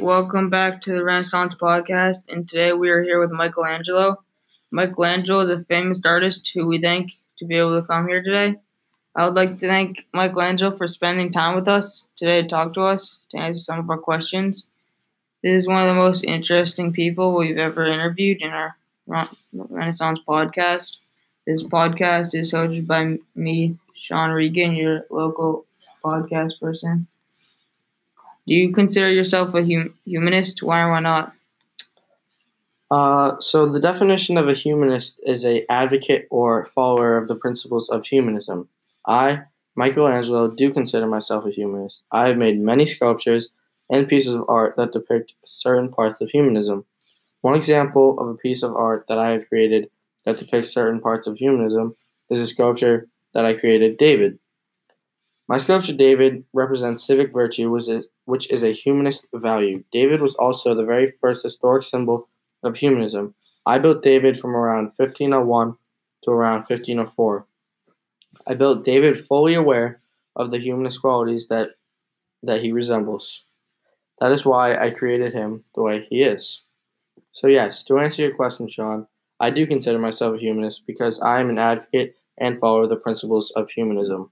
welcome back to the Renaissance Podcast. And today we are here with Michelangelo. Michelangelo is a famous artist who we thank to be able to come here today. I would like to thank Michelangelo for spending time with us today to talk to us, to answer some of our questions. This is one of the most interesting people we've ever interviewed in our Renaissance podcast. This podcast is hosted by me, Sean Regan, your local podcast person. Do you consider yourself a hum- humanist? Why or why not? Uh, so the definition of a humanist is a advocate or follower of the principles of humanism. I, Michelangelo, do consider myself a humanist. I have made many sculptures and pieces of art that depict certain parts of humanism. One example of a piece of art that I have created that depicts certain parts of humanism is a sculpture that I created, David. My sculpture, David, represents civic virtue, a humanist value. David was also the very first historic symbol of humanism. I built David from around 1501 to around 1504. I built David fully aware of the humanist qualities that, that he resembles. That is why I created him the way he is. So, yes, to answer your question, Sean, I do consider myself a humanist because I am an advocate and follower of the principles of humanism.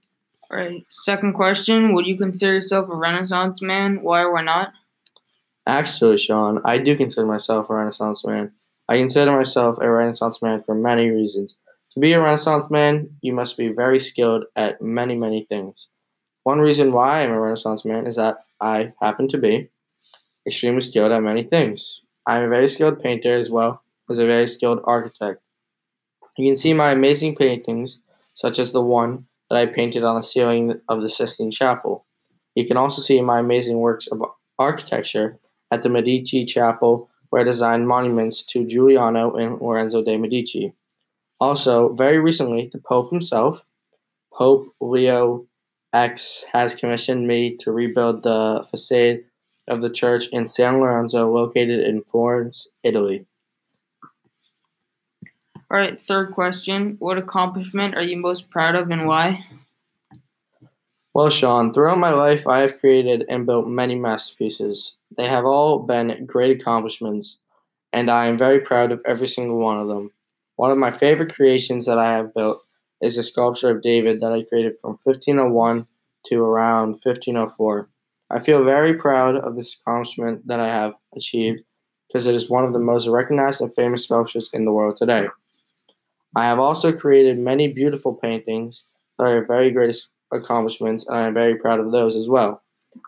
All right. Second question: Would you consider yourself a Renaissance man? Why or why not? Actually, Sean, I do consider myself a Renaissance man. I consider myself a Renaissance man for many reasons. To be a Renaissance man, you must be very skilled at many, many things. One reason why I'm a Renaissance man is that I happen to be extremely skilled at many things. I'm a very skilled painter as well as a very skilled architect. You can see my amazing paintings, such as the one that I painted on the ceiling of the Sistine Chapel. You can also see my amazing works of architecture at the Medici Chapel, where I designed monuments to Giuliano and Lorenzo de' Medici. Also, very recently, the Pope himself, Pope Leo X, has commissioned me to rebuild the facade of the church in San Lorenzo, located in Florence, Italy. All right, third question. What accomplishment are you most proud of and why? Well, Sean, throughout my life, I have created and built many masterpieces. They have all been great accomplishments, and I am very proud of every single one of them. One of my favorite creations that I have built is a sculpture of David that I created from 1501 to around 1504. I feel very proud of this accomplishment that I have achieved because it is one of the most recognized and famous sculptures in the world today. I have also created many beautiful paintings that are very great accomplishments, and I am very proud of those as well.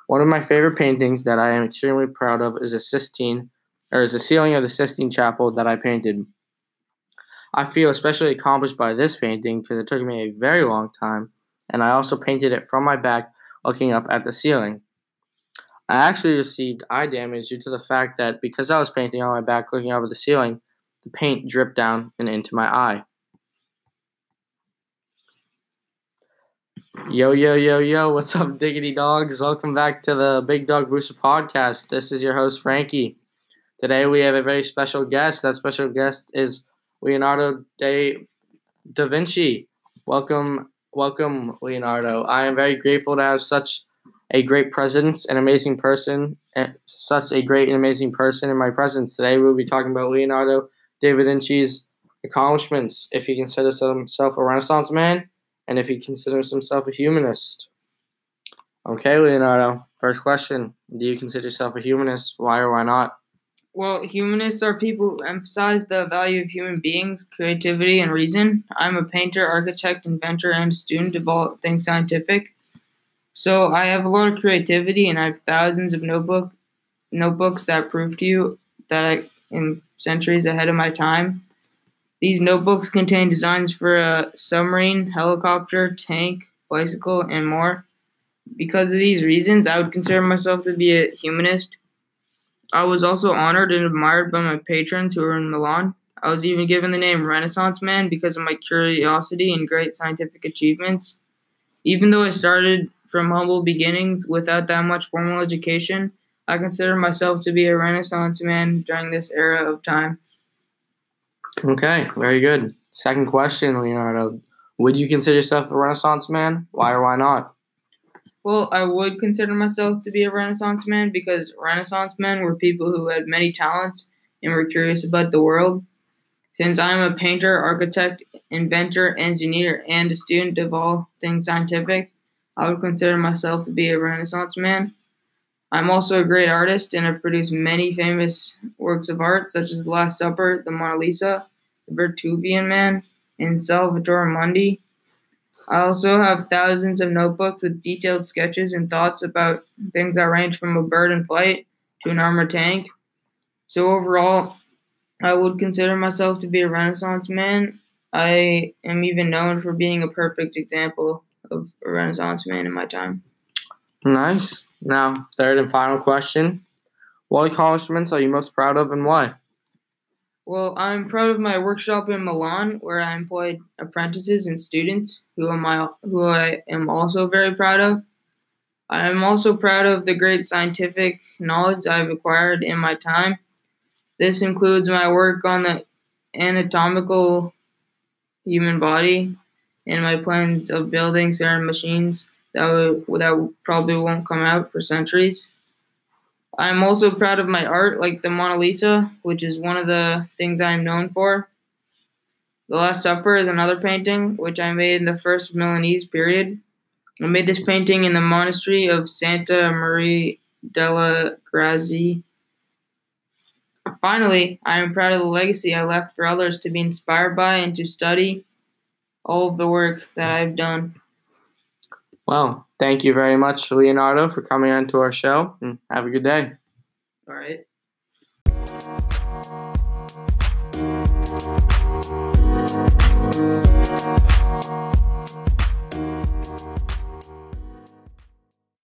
One of my favorite paintings that I am extremely proud of is a Sistine, or is the ceiling of the Sistine Chapel that I painted. I feel especially accomplished by this painting because it took me a very long time, and I also painted it from my back, looking up at the ceiling. I actually received eye damage due to the fact that because I was painting on my back, looking up at the ceiling, the paint dripped down and into my eye. Yo, yo, yo, yo, what's up, diggity dogs? Welcome back to the Big Dog Booster podcast. This is your host, Frankie. Today we have a very special guest. That special guest is Leonardo da, da Vinci. Welcome, welcome, Leonardo. I am very grateful to have such a great presence, an amazing person, and such a great and amazing person in my presence. Today we'll be talking about Leonardo da Vinci's accomplishments, if he considers himself a Renaissance man and if he considers himself a humanist. Okay, Leonardo, first question Do you consider yourself a humanist? Why or why not? Well, humanists are people who emphasize the value of human beings, creativity, and reason. I'm a painter, architect, inventor, and student of all things scientific. So I have a lot of creativity, and I have thousands of notebook notebooks that prove to you that I am centuries ahead of my time. These notebooks contain designs for a submarine, helicopter, tank, bicycle, and more. Because of these reasons, I would consider myself to be a humanist. I was also honored and admired by my patrons who were in Milan. I was even given the name Renaissance Man because of my curiosity and great scientific achievements. Even though I started from humble beginnings without that much formal education, I consider myself to be a Renaissance man during this era of time. Okay, very good. Second question, Leonardo. Would you consider yourself a Renaissance man? Why or why not? Well, I would consider myself to be a Renaissance man because Renaissance men were people who had many talents and were curious about the world. Since I'm a painter, architect, inventor, engineer, and a student of all things scientific, I would consider myself to be a Renaissance man. I'm also a great artist and have produced many famous works of art, such as The Last Supper, The Mona Lisa, The Vitruvian Man, and Salvator Mundi. I also have thousands of notebooks with detailed sketches and thoughts about things that range from a bird in flight to an armored tank. So, overall, I would consider myself to be a Renaissance man. I am even known for being a perfect example of a Renaissance man in my time. Nice. Now, third and final question. What accomplishments are you most proud of and why? Well, I'm proud of my workshop in Milan, where I employed apprentices and students, who am I, who I am also very proud of. I am also proud of the great scientific knowledge I've acquired in my time. This includes my work on the anatomical human body and my plans of building certain machines that that probably won't come out for centuries. I'm also proud of my art, like the Mona Lisa, which is one of the things I'm known for. The Last Supper is another painting, which I made in the first Milanese period. I made this painting in the monastery of Santa Maria della Grazie. Finally, I am proud of the legacy I left for others to be inspired by and to study all of the work that I've done. Well, thank you very much, Leonardo, for coming on to our show, and have a good day. All right.